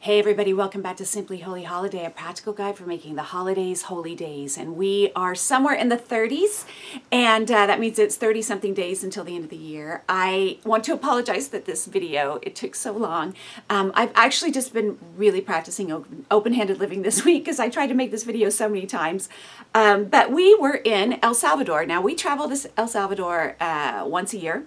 Hey, everybody, welcome back to Simply Holy Holiday, a practical guide for making the holidays holy days. And we are somewhere in the 30s, and uh, that means it's 30 something days until the end of the year. I want to apologize that this video, it took so long. Um, I've actually just been really practicing open handed living this week because I tried to make this video so many times. Um, but we were in El Salvador. Now, we travel to El Salvador uh, once a year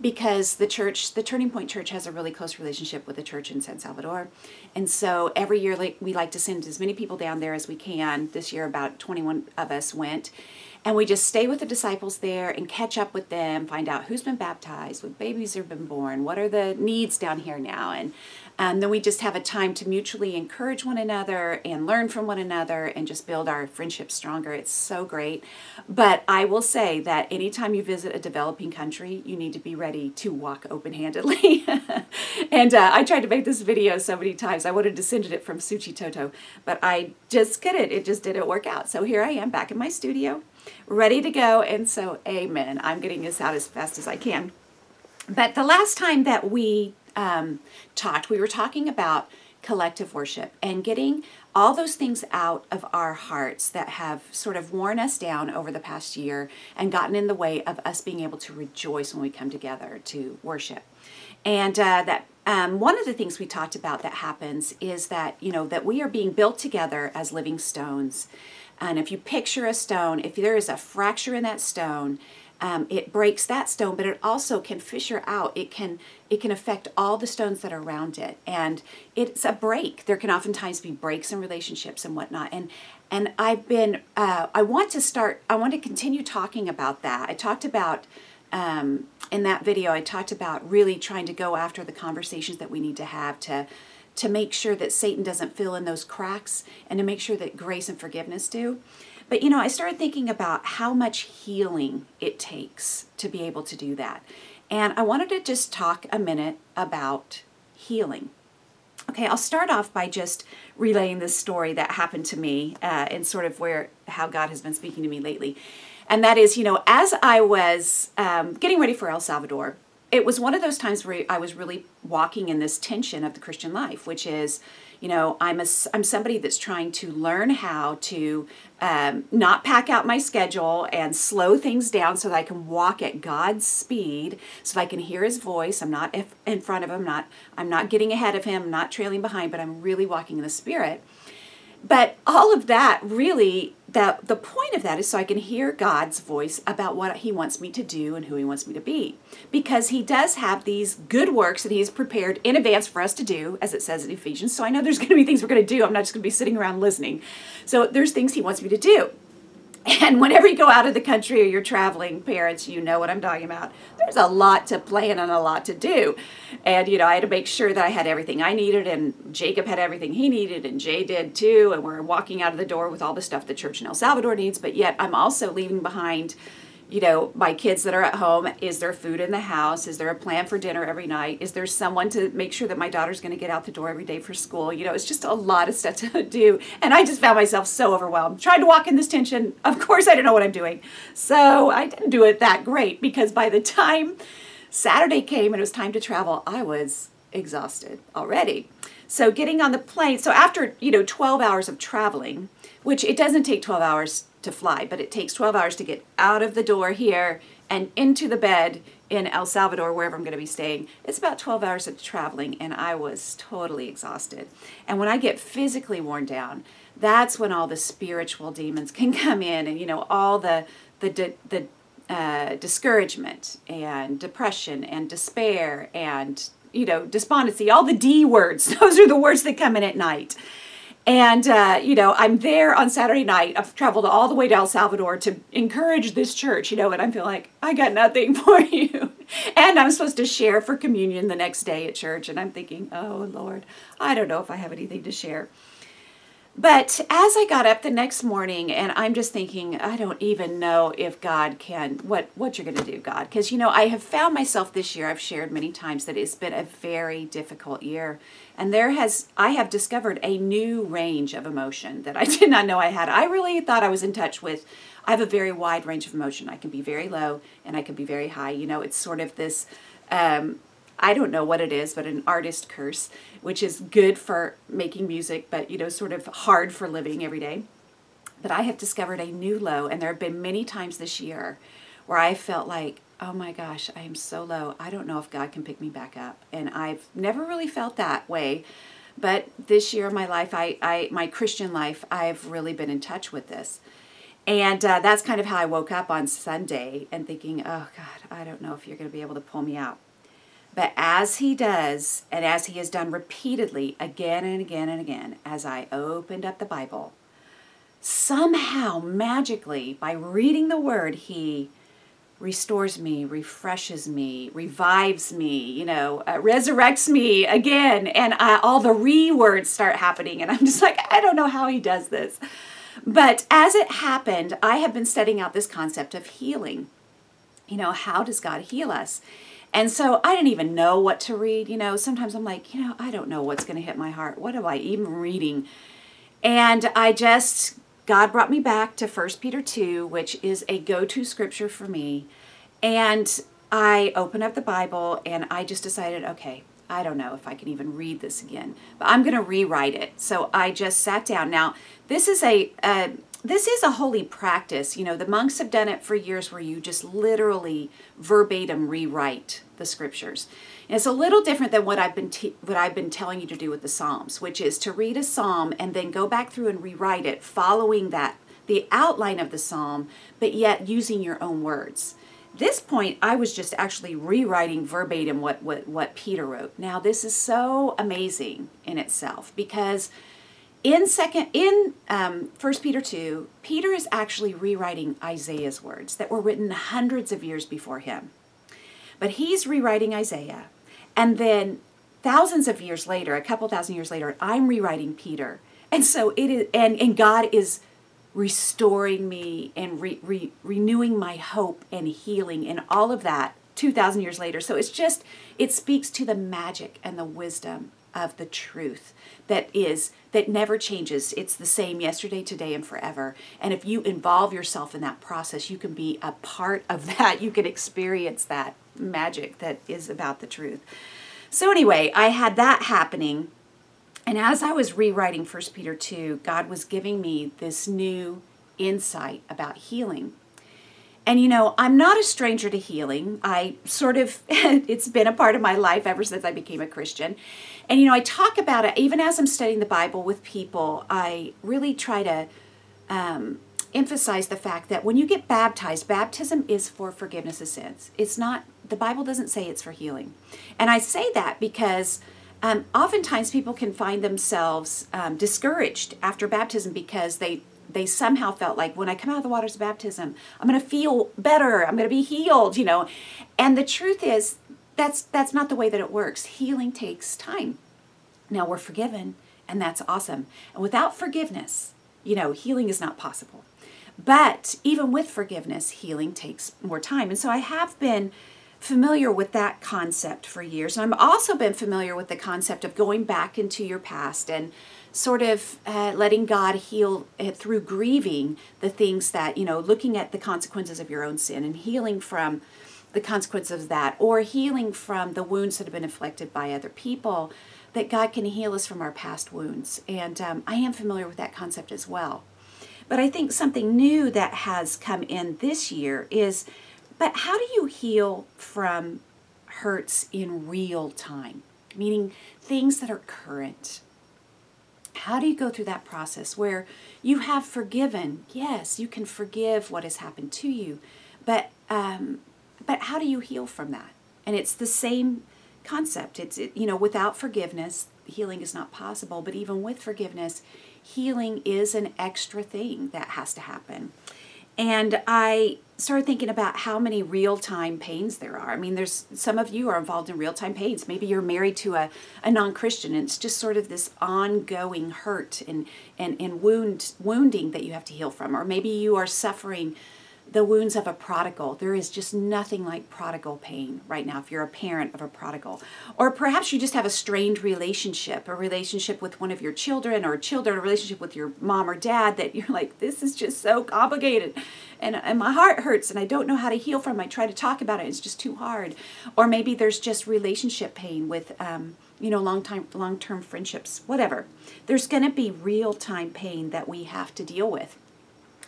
because the church, the Turning Point Church, has a really close relationship with the church in San Salvador. And so every year like, we like to send as many people down there as we can. This year, about 21 of us went. And we just stay with the disciples there and catch up with them, find out who's been baptized, what babies have been born, what are the needs down here now. And um, then we just have a time to mutually encourage one another and learn from one another and just build our friendship stronger. It's so great. But I will say that anytime you visit a developing country, you need to be ready to walk open handedly. and uh, I tried to make this video so many times. I wanted to send it from Suchitoto, but I just couldn't. It just didn't work out. So here I am back in my studio ready to go. And so, amen. I'm getting this out as fast as I can. But the last time that we um, talked, we were talking about collective worship and getting all those things out of our hearts that have sort of worn us down over the past year and gotten in the way of us being able to rejoice when we come together to worship. And uh, that um, one of the things we talked about that happens is that you know that we are being built together as living stones and if you picture a stone, if there is a fracture in that stone, um, it breaks that stone, but it also can fissure out. It can it can affect all the stones that are around it, and it's a break. There can oftentimes be breaks in relationships and whatnot. And and I've been uh, I want to start. I want to continue talking about that. I talked about. Um, in that video, I talked about really trying to go after the conversations that we need to have to to make sure that Satan doesn't fill in those cracks and to make sure that grace and forgiveness do. But you know, I started thinking about how much healing it takes to be able to do that. And I wanted to just talk a minute about healing. Okay, I'll start off by just relaying this story that happened to me uh, and sort of where how God has been speaking to me lately. And that is, you know, as I was um, getting ready for El Salvador, it was one of those times where I was really walking in this tension of the Christian life, which is, you know, I'm a I'm somebody that's trying to learn how to um, not pack out my schedule and slow things down so that I can walk at God's speed, so that I can hear His voice. I'm not in front of Him, not I'm not getting ahead of Him, I'm not trailing behind, but I'm really walking in the Spirit. But all of that really that the point of that is so I can hear God's voice about what He wants me to do and who He wants me to be. Because He does have these good works that He's prepared in advance for us to do, as it says in Ephesians. So I know there's going to be things we're going to do. I'm not just going to be sitting around listening. So there's things He wants me to do. And whenever you go out of the country or you're traveling, parents, you know what I'm talking about. There's a lot to plan and a lot to do. And, you know, I had to make sure that I had everything I needed, and Jacob had everything he needed, and Jay did too. And we're walking out of the door with all the stuff the church in El Salvador needs, but yet I'm also leaving behind you know, my kids that are at home, is there food in the house? Is there a plan for dinner every night? Is there someone to make sure that my daughter's going to get out the door every day for school? You know, it's just a lot of stuff to do. And I just found myself so overwhelmed. Trying to walk in this tension, of course, I don't know what I'm doing. So I didn't do it that great because by the time Saturday came and it was time to travel, I was exhausted already. So getting on the plane, so after, you know, 12 hours of traveling, which it doesn't take 12 hours to fly, but it takes 12 hours to get out of the door here and into the bed in El Salvador, wherever I'm going to be staying. It's about 12 hours of traveling, and I was totally exhausted. And when I get physically worn down, that's when all the spiritual demons can come in, and you know all the the the uh, discouragement and depression and despair and you know despondency, all the D words. Those are the words that come in at night. And, uh, you know, I'm there on Saturday night. I've traveled all the way to El Salvador to encourage this church, you know, and I feel like, I got nothing for you. and I'm supposed to share for communion the next day at church. And I'm thinking, oh, Lord, I don't know if I have anything to share. But as I got up the next morning and I'm just thinking, I don't even know if God can, what, what you're going to do, God. Because, you know, I have found myself this year, I've shared many times that it's been a very difficult year. And there has, I have discovered a new range of emotion that I did not know I had. I really thought I was in touch with, I have a very wide range of emotion. I can be very low and I can be very high. You know, it's sort of this, um, I don't know what it is, but an artist curse, which is good for making music, but you know, sort of hard for living every day. But I have discovered a new low, and there have been many times this year where I felt like, oh my gosh, I am so low. I don't know if God can pick me back up. And I've never really felt that way. But this year of my life, I, I my Christian life, I've really been in touch with this. And uh, that's kind of how I woke up on Sunday and thinking, oh God, I don't know if you're going to be able to pull me out. But as he does, and as he has done repeatedly again and again and again, as I opened up the Bible, somehow magically, by reading the word, he restores me, refreshes me, revives me, you know, uh, resurrects me again. And I, all the re words start happening. And I'm just like, I don't know how he does this. But as it happened, I have been studying out this concept of healing. You know, how does God heal us? And so I didn't even know what to read. You know, sometimes I'm like, you know, I don't know what's going to hit my heart. What am I even reading? And I just, God brought me back to 1 Peter 2, which is a go to scripture for me. And I opened up the Bible and I just decided, okay, I don't know if I can even read this again, but I'm going to rewrite it. So I just sat down. Now, this is a, a this is a holy practice. You know, the monks have done it for years where you just literally verbatim rewrite the scriptures. And it's a little different than what I've been te- what I've been telling you to do with the Psalms, which is to read a psalm and then go back through and rewrite it following that the outline of the psalm, but yet using your own words. This point, I was just actually rewriting verbatim what, what, what Peter wrote. Now, this is so amazing in itself because in second in um, first peter 2 peter is actually rewriting isaiah's words that were written hundreds of years before him. But he's rewriting isaiah and then thousands of years later a couple thousand years later i'm rewriting peter. And so it is and, and god is restoring me and re, re, renewing my hope and healing and all of that 2000 years later. So it's just it speaks to the magic and the wisdom of the truth that is that never changes. It's the same yesterday today and forever. And if you involve yourself in that process you can be a part of that. You can experience that magic that is about the truth. So anyway i had that happening. And as i was rewriting First peter 2 god was giving me this new insight about healing and you know, I'm not a stranger to healing. I sort of, it's been a part of my life ever since I became a Christian. And you know, I talk about it even as I'm studying the Bible with people. I really try to um, emphasize the fact that when you get baptized, baptism is for forgiveness of sins. It's not, the Bible doesn't say it's for healing. And I say that because um, oftentimes people can find themselves um, discouraged after baptism because they they somehow felt like when I come out of the waters of baptism, I'm going to feel better. I'm going to be healed, you know. And the truth is, that's that's not the way that it works. Healing takes time. Now we're forgiven, and that's awesome. And without forgiveness, you know, healing is not possible. But even with forgiveness, healing takes more time. And so I have been familiar with that concept for years. And I've also been familiar with the concept of going back into your past and sort of uh, letting God heal uh, through grieving the things that, you know, looking at the consequences of your own sin and healing from the consequences of that, or healing from the wounds that have been inflicted by other people, that God can heal us from our past wounds. And um, I am familiar with that concept as well. But I think something new that has come in this year is but how do you heal from hurts in real time? Meaning things that are current, how do you go through that process where you have forgiven? Yes, you can forgive what has happened to you, but um, but how do you heal from that? And it's the same concept. It's it, you know without forgiveness, healing is not possible. But even with forgiveness, healing is an extra thing that has to happen. And I started thinking about how many real time pains there are. I mean, there's some of you are involved in real time pains. Maybe you're married to a, a non Christian and it's just sort of this ongoing hurt and, and, and wound wounding that you have to heal from. Or maybe you are suffering the wounds of a prodigal. There is just nothing like prodigal pain right now if you're a parent of a prodigal. Or perhaps you just have a strained relationship, a relationship with one of your children or children, a relationship with your mom or dad that you're like, this is just so complicated. And, and my heart hurts and I don't know how to heal from it. I try to talk about it, it's just too hard. Or maybe there's just relationship pain with, um, you know, long time, long term friendships, whatever. There's going to be real time pain that we have to deal with.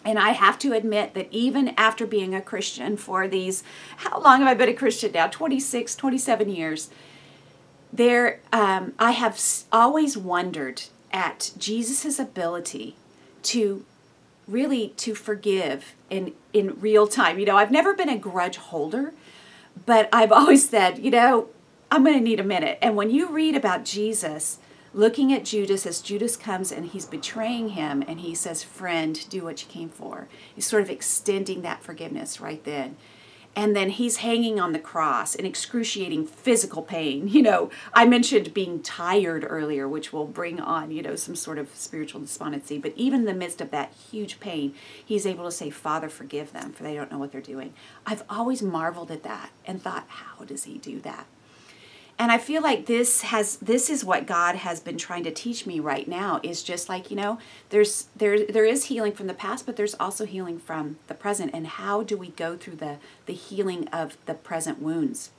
And I have to admit that even after being a Christian for these, how long have I been a Christian now? 26, 27 years. There, um, I have always wondered at Jesus' ability to really to forgive in in real time. You know, I've never been a grudge holder, but I've always said, you know, I'm going to need a minute. And when you read about Jesus, looking at Judas as Judas comes and he's betraying him and he says, Friend, do what you came for. He's sort of extending that forgiveness right then. And then he's hanging on the cross in excruciating physical pain. You know, I mentioned being tired earlier, which will bring on, you know, some sort of spiritual despondency. But even in the midst of that huge pain, he's able to say, Father, forgive them, for they don't know what they're doing. I've always marveled at that and thought, how does he do that? And i feel like this has this is what god has been trying to teach me right now is just like you know there's there there is healing from the past but there's also healing from the present and how do we go through the the healing of the present wounds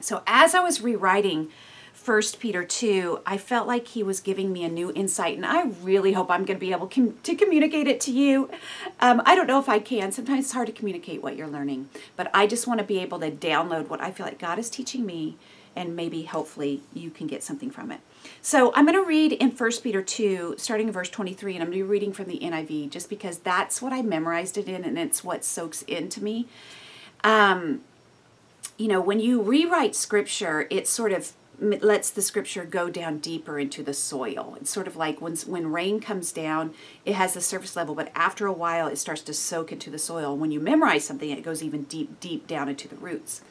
so as i was rewriting First Peter 2, I felt like he was giving me a new insight, and I really hope I'm going to be able com- to communicate it to you. Um, I don't know if I can. Sometimes it's hard to communicate what you're learning, but I just want to be able to download what I feel like God is teaching me and maybe hopefully you can get something from it. So I'm going to read in 1 Peter 2, starting in verse 23, and I'm going to be reading from the NIV just because that's what I memorized it in and it's what soaks into me. Um, you know, when you rewrite scripture, it sort of lets the scripture go down deeper into the soil. It's sort of like when when rain comes down, it has the surface level, but after a while it starts to soak into the soil. When you memorize something, it goes even deep deep down into the roots.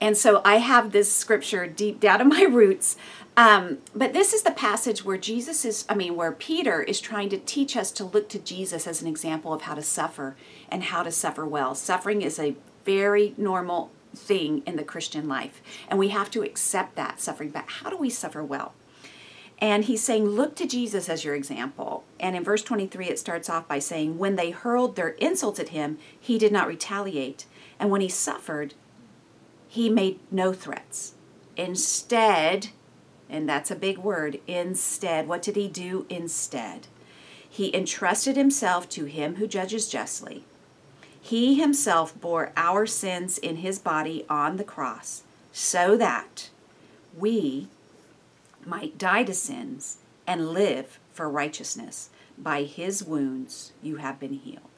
And so I have this scripture deep down in my roots. Um, but this is the passage where Jesus is, I mean, where Peter is trying to teach us to look to Jesus as an example of how to suffer and how to suffer well. Suffering is a very normal thing in the Christian life, and we have to accept that suffering. But how do we suffer well? And he's saying, Look to Jesus as your example. And in verse 23, it starts off by saying, When they hurled their insults at him, he did not retaliate. And when he suffered, he made no threats. Instead, and that's a big word, instead, what did he do instead? He entrusted himself to him who judges justly. He himself bore our sins in his body on the cross, so that we might die to sins and live for righteousness. By his wounds you have been healed.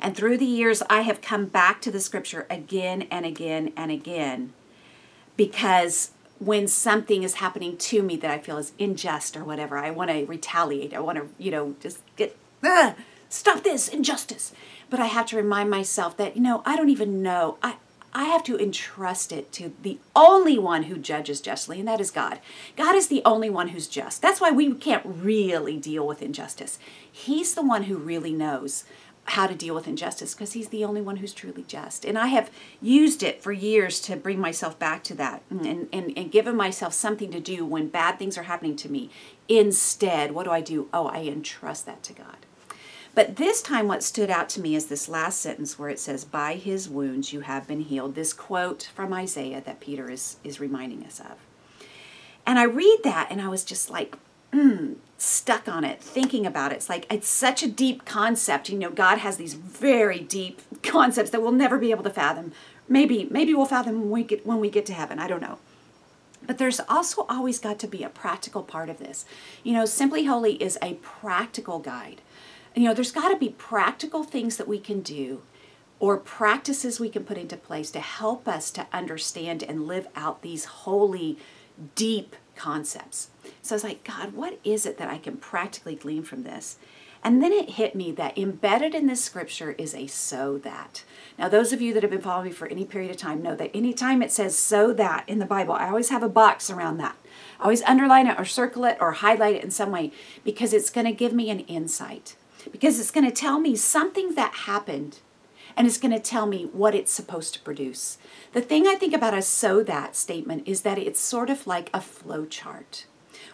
And through the years, I have come back to the scripture again and again and again because when something is happening to me that I feel is unjust or whatever, I want to retaliate. I want to, you know, just get, ah, stop this injustice. But I have to remind myself that, you know, I don't even know. I, I have to entrust it to the only one who judges justly, and that is God. God is the only one who's just. That's why we can't really deal with injustice. He's the one who really knows how to deal with injustice because he's the only one who's truly just. And I have used it for years to bring myself back to that and, and, and given myself something to do when bad things are happening to me. Instead, what do I do? Oh, I entrust that to God. But this time, what stood out to me is this last sentence where it says, By his wounds you have been healed. This quote from Isaiah that Peter is, is reminding us of. And I read that and I was just like, mm, stuck on it, thinking about it. It's like it's such a deep concept. You know, God has these very deep concepts that we'll never be able to fathom. Maybe, maybe we'll fathom when we get when we get to heaven. I don't know. But there's also always got to be a practical part of this. You know, Simply Holy is a practical guide. You know, there's got to be practical things that we can do or practices we can put into place to help us to understand and live out these holy, deep concepts. So I was like, God, what is it that I can practically glean from this? And then it hit me that embedded in this scripture is a so that. Now, those of you that have been following me for any period of time know that anytime it says so that in the Bible, I always have a box around that. I always underline it or circle it or highlight it in some way because it's going to give me an insight. Because it's going to tell me something that happened and it's going to tell me what it's supposed to produce. The thing I think about a so that statement is that it's sort of like a flow chart.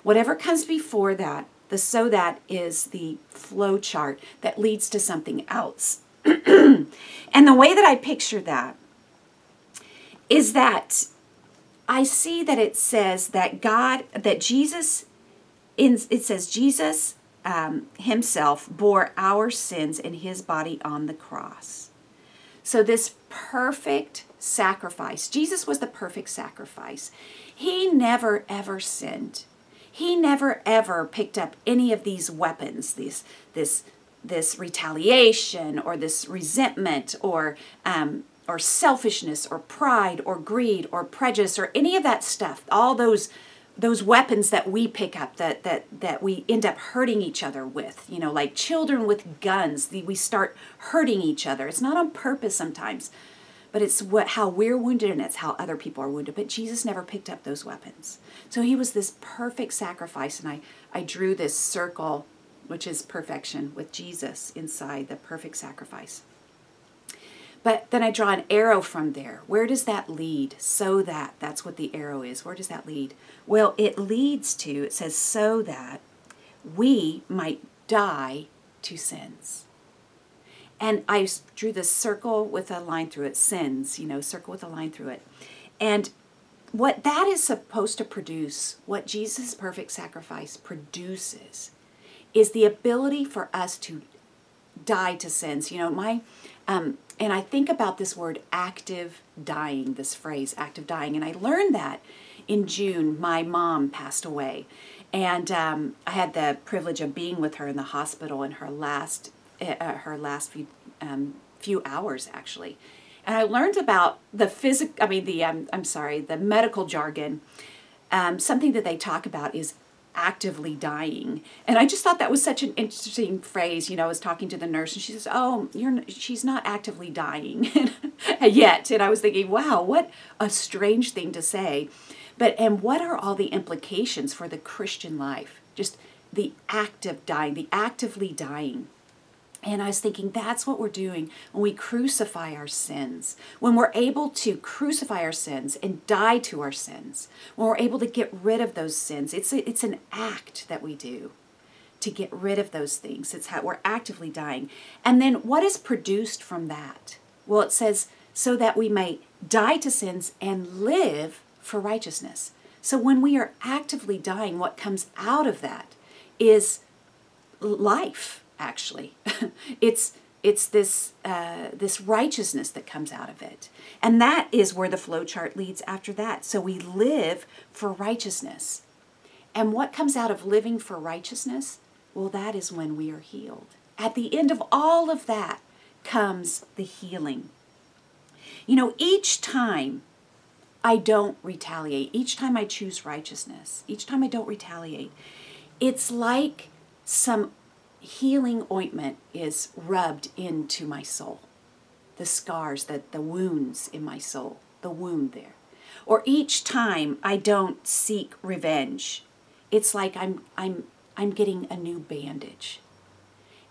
Whatever comes before that, the so that is the flow chart that leads to something else. and the way that I picture that is that I see that it says that God, that Jesus, in, it says Jesus um, himself bore our sins in his body on the cross. So, this perfect sacrifice, Jesus was the perfect sacrifice. He never ever sinned. He never ever picked up any of these weapons, these, this, this retaliation or this resentment or um, or selfishness or pride or greed or prejudice or any of that stuff. All those those weapons that we pick up that that that we end up hurting each other with you know like children with guns we start hurting each other. It's not on purpose sometimes but it's what how we're wounded and it's how other people are wounded but jesus never picked up those weapons so he was this perfect sacrifice and i i drew this circle which is perfection with jesus inside the perfect sacrifice but then I draw an arrow from there. Where does that lead? So that, that's what the arrow is. Where does that lead? Well, it leads to, it says, so that we might die to sins. And I drew this circle with a line through it, sins, you know, circle with a line through it. And what that is supposed to produce, what Jesus' perfect sacrifice produces, is the ability for us to die to sins. You know, my um, and I think about this word active dying, this phrase active dying, and I learned that in June. My mom passed away, and um, I had the privilege of being with her in the hospital in her last uh, her last few um, few hours actually, and I learned about the physic. I mean the um, I'm sorry, the medical jargon. Um, something that they talk about is actively dying. And I just thought that was such an interesting phrase. You know, I was talking to the nurse and she says, "Oh, you're she's not actively dying yet." And I was thinking, "Wow, what a strange thing to say." But and what are all the implications for the Christian life? Just the act of dying, the actively dying. And I was thinking that's what we're doing when we crucify our sins. When we're able to crucify our sins and die to our sins. When we're able to get rid of those sins. It's a, it's an act that we do to get rid of those things. It's how we're actively dying. And then what is produced from that? Well, it says so that we may die to sins and live for righteousness. So when we are actively dying, what comes out of that is life actually. it's it's this uh, this righteousness that comes out of it, and that is where the flow chart leads after that. So we live for righteousness, and what comes out of living for righteousness? Well, that is when we are healed. At the end of all of that comes the healing. You know, each time I don't retaliate, each time I choose righteousness, each time I don't retaliate, it's like some healing ointment is rubbed into my soul. The scars, the, the wounds in my soul, the wound there. Or each time I don't seek revenge, it's like I'm, I'm, I'm getting a new bandage.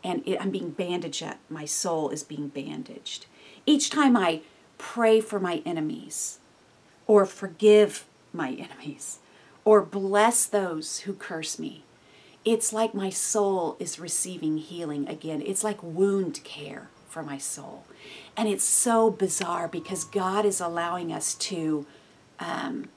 And it, I'm being bandaged up. My soul is being bandaged. Each time I pray for my enemies, or forgive my enemies, or bless those who curse me, it's like my soul is receiving healing again. It's like wound care for my soul. And it's so bizarre because God is allowing us to um,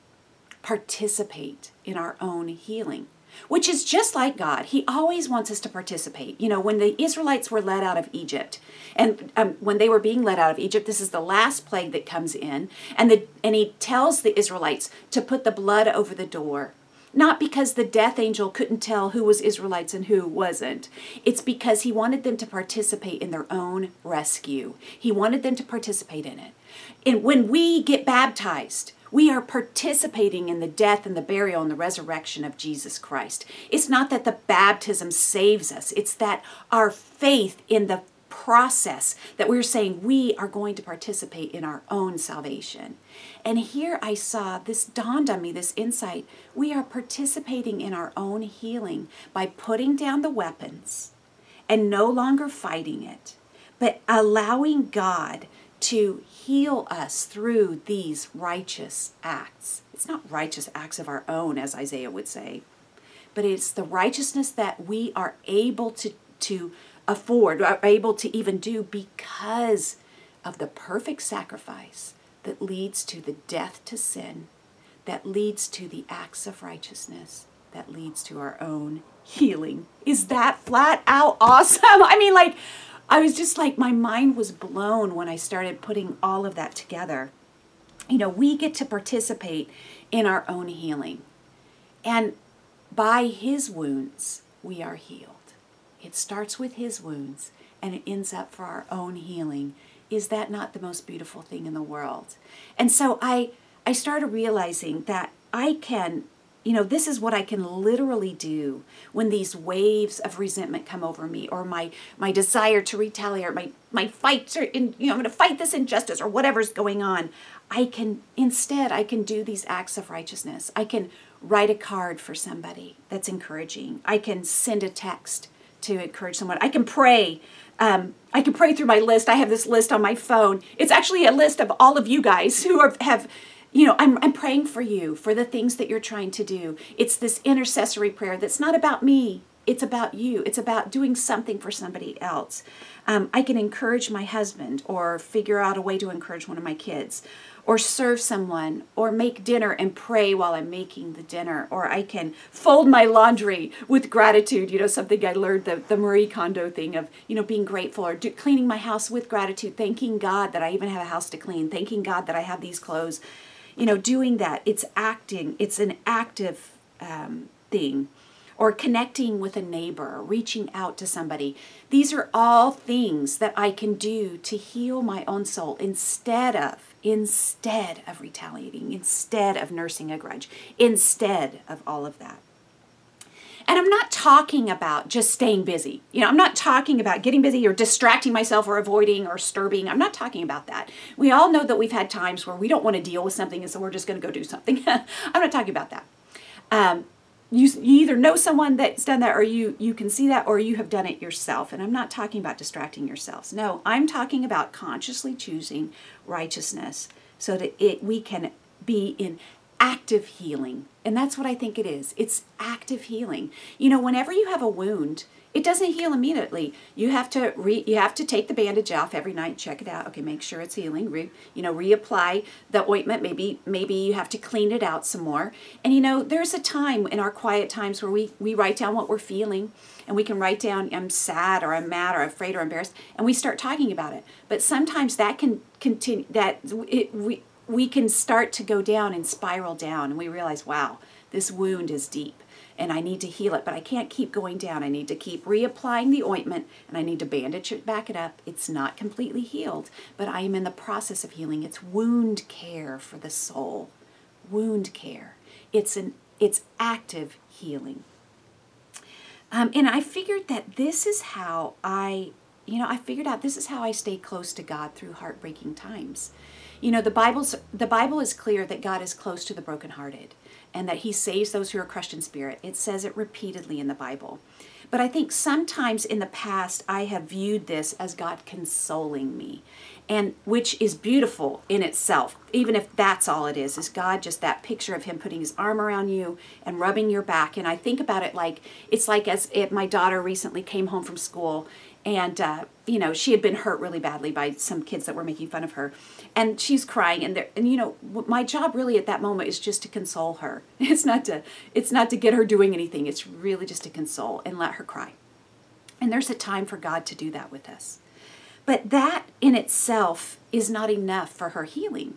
participate in our own healing, which is just like God. He always wants us to participate. You know, when the Israelites were led out of Egypt, and um, when they were being led out of Egypt, this is the last plague that comes in, and the and he tells the Israelites to put the blood over the door not because the death angel couldn't tell who was Israelites and who wasn't. It's because he wanted them to participate in their own rescue. He wanted them to participate in it. And when we get baptized, we are participating in the death and the burial and the resurrection of Jesus Christ. It's not that the baptism saves us, it's that our faith in the process that we're saying we are going to participate in our own salvation. And here I saw this dawned on me, this insight. We are participating in our own healing by putting down the weapons and no longer fighting it, but allowing God to heal us through these righteous acts. It's not righteous acts of our own, as Isaiah would say, but it's the righteousness that we are able to, to afford, are able to even do because of the perfect sacrifice that leads to the death to sin, that leads to the acts of righteousness, that leads to our own healing. Is that flat out awesome? I mean, like, I was just like, my mind was blown when I started putting all of that together. You know, we get to participate in our own healing. And by his wounds, we are healed. It starts with his wounds and it ends up for our own healing. Is that not the most beautiful thing in the world? And so I I started realizing that I can you know, this is what I can literally do when these waves of resentment come over me or my my desire to retaliate, my my fights or in, you know, I'm going to fight this injustice or whatever's going on. I can instead I can do these acts of righteousness. I can write a card for somebody that's encouraging. I can send a text to encourage someone. I can pray. Um, I can pray through my list. I have this list on my phone. It's actually a list of all of you guys who are, have you know, I'm, I'm praying for you for the things that you're trying to do. It's this intercessory prayer that's not about me, it's about you. It's about doing something for somebody else. Um, I can encourage my husband or figure out a way to encourage one of my kids or serve someone or make dinner and pray while I'm making the dinner or I can fold my laundry with gratitude you know something I learned the, the Marie Kondo thing of you know being grateful or do, cleaning my house with gratitude thanking God that I even have a house to clean thanking God that I have these clothes you know, doing that. It's acting, it's an active um, thing. Or connecting with a neighbor, reaching out to somebody. These are all things that I can do to heal my own soul instead of instead of retaliating, instead of nursing a grudge, instead of all of that. And I'm not talking about just staying busy. You know, I'm not talking about getting busy or distracting myself or avoiding or disturbing. I'm not talking about that. We all know that we've had times where we don't want to deal with something and so we're just going to go do something. I'm not talking about that. Um, you, you either know someone that's done that or you you can see that or you have done it yourself and i'm not talking about distracting yourselves no i'm talking about consciously choosing righteousness so that it we can be in active healing. And that's what I think it is. It's active healing. You know, whenever you have a wound, it doesn't heal immediately. You have to re, you have to take the bandage off every night, check it out. Okay, make sure it's healing. Re, you know, reapply the ointment. Maybe maybe you have to clean it out some more. And you know, there's a time in our quiet times where we we write down what we're feeling and we can write down I'm sad or I'm mad or afraid or embarrassed and we start talking about it. But sometimes that can continue that it we we can start to go down and spiral down and we realize wow this wound is deep and i need to heal it but i can't keep going down. I need to keep reapplying the ointment and i need to bandage it back it up. It's not completely healed but i am in the process of healing. It's wound care for the soul. Wound care. It's an it's active healing. Um, and i figured that this is how i you know i figured out this is how i stay close to god through heartbreaking times. You know, the Bible's the Bible is clear that God is close to the brokenhearted and that he saves those who are crushed in spirit. It says it repeatedly in the Bible. But I think sometimes in the past I have viewed this as God consoling me. And which is beautiful in itself, even if that's all it is, is God just that picture of Him putting His arm around you and rubbing your back. And I think about it like it's like as if my daughter recently came home from school and uh, you know she had been hurt really badly by some kids that were making fun of her. And she's crying and there and you know my job really at that moment is just to console her. It's not to it's not to get her doing anything. It's really just to console and let her cry. And there's a time for god to do that with us. But that in itself is not enough for her healing.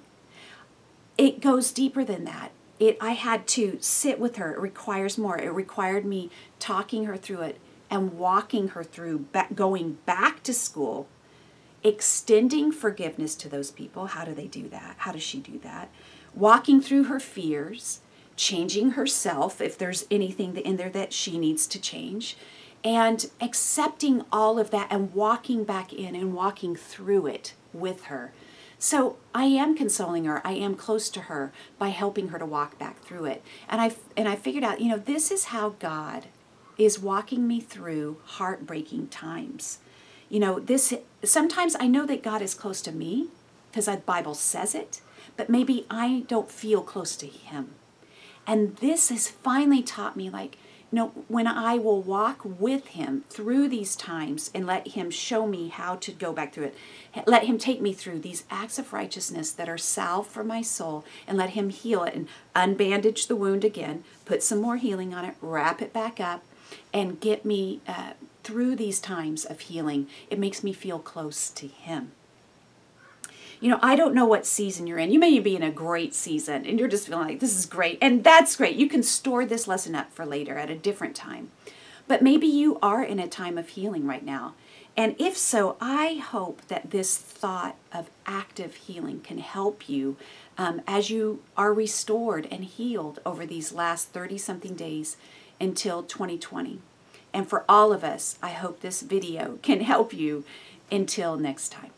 It goes deeper than that. It i had to sit with her. It requires more. It required me talking her through it and walking her through back, going back to school, extending forgiveness to those people. How do they do that? How does she do that? Walking through her fears, changing herself if there's anything in there that she needs to change, and accepting all of that and walking back in and walking through it with her. So I am consoling her. I am close to her by helping her to walk back through it. And I and I figured out, you know, this is how God is walking me through heartbreaking times. you know, this sometimes I know that God is close to me because the Bible says it, but maybe I don't feel close to Him. And this has finally taught me, like, you know, when I will walk with Him through these times and let Him show me how to go back through it, let Him take me through these acts of righteousness that are salve for my soul, and let Him heal it and unbandage the wound again, put some more healing on it, wrap it back up, and get me uh, through these times of healing. It makes me feel close to Him you know, I don't know what season you're in. You may be in a great season and you're just feeling like this is great. And that's great. You can store this lesson up for later at a different time. But maybe you are in a time of healing right now. And if so, I hope that this thought of active healing can help you um, as you are restored and healed over these last 30 something days until 2020. And for all of us, I hope this video can help you until next time.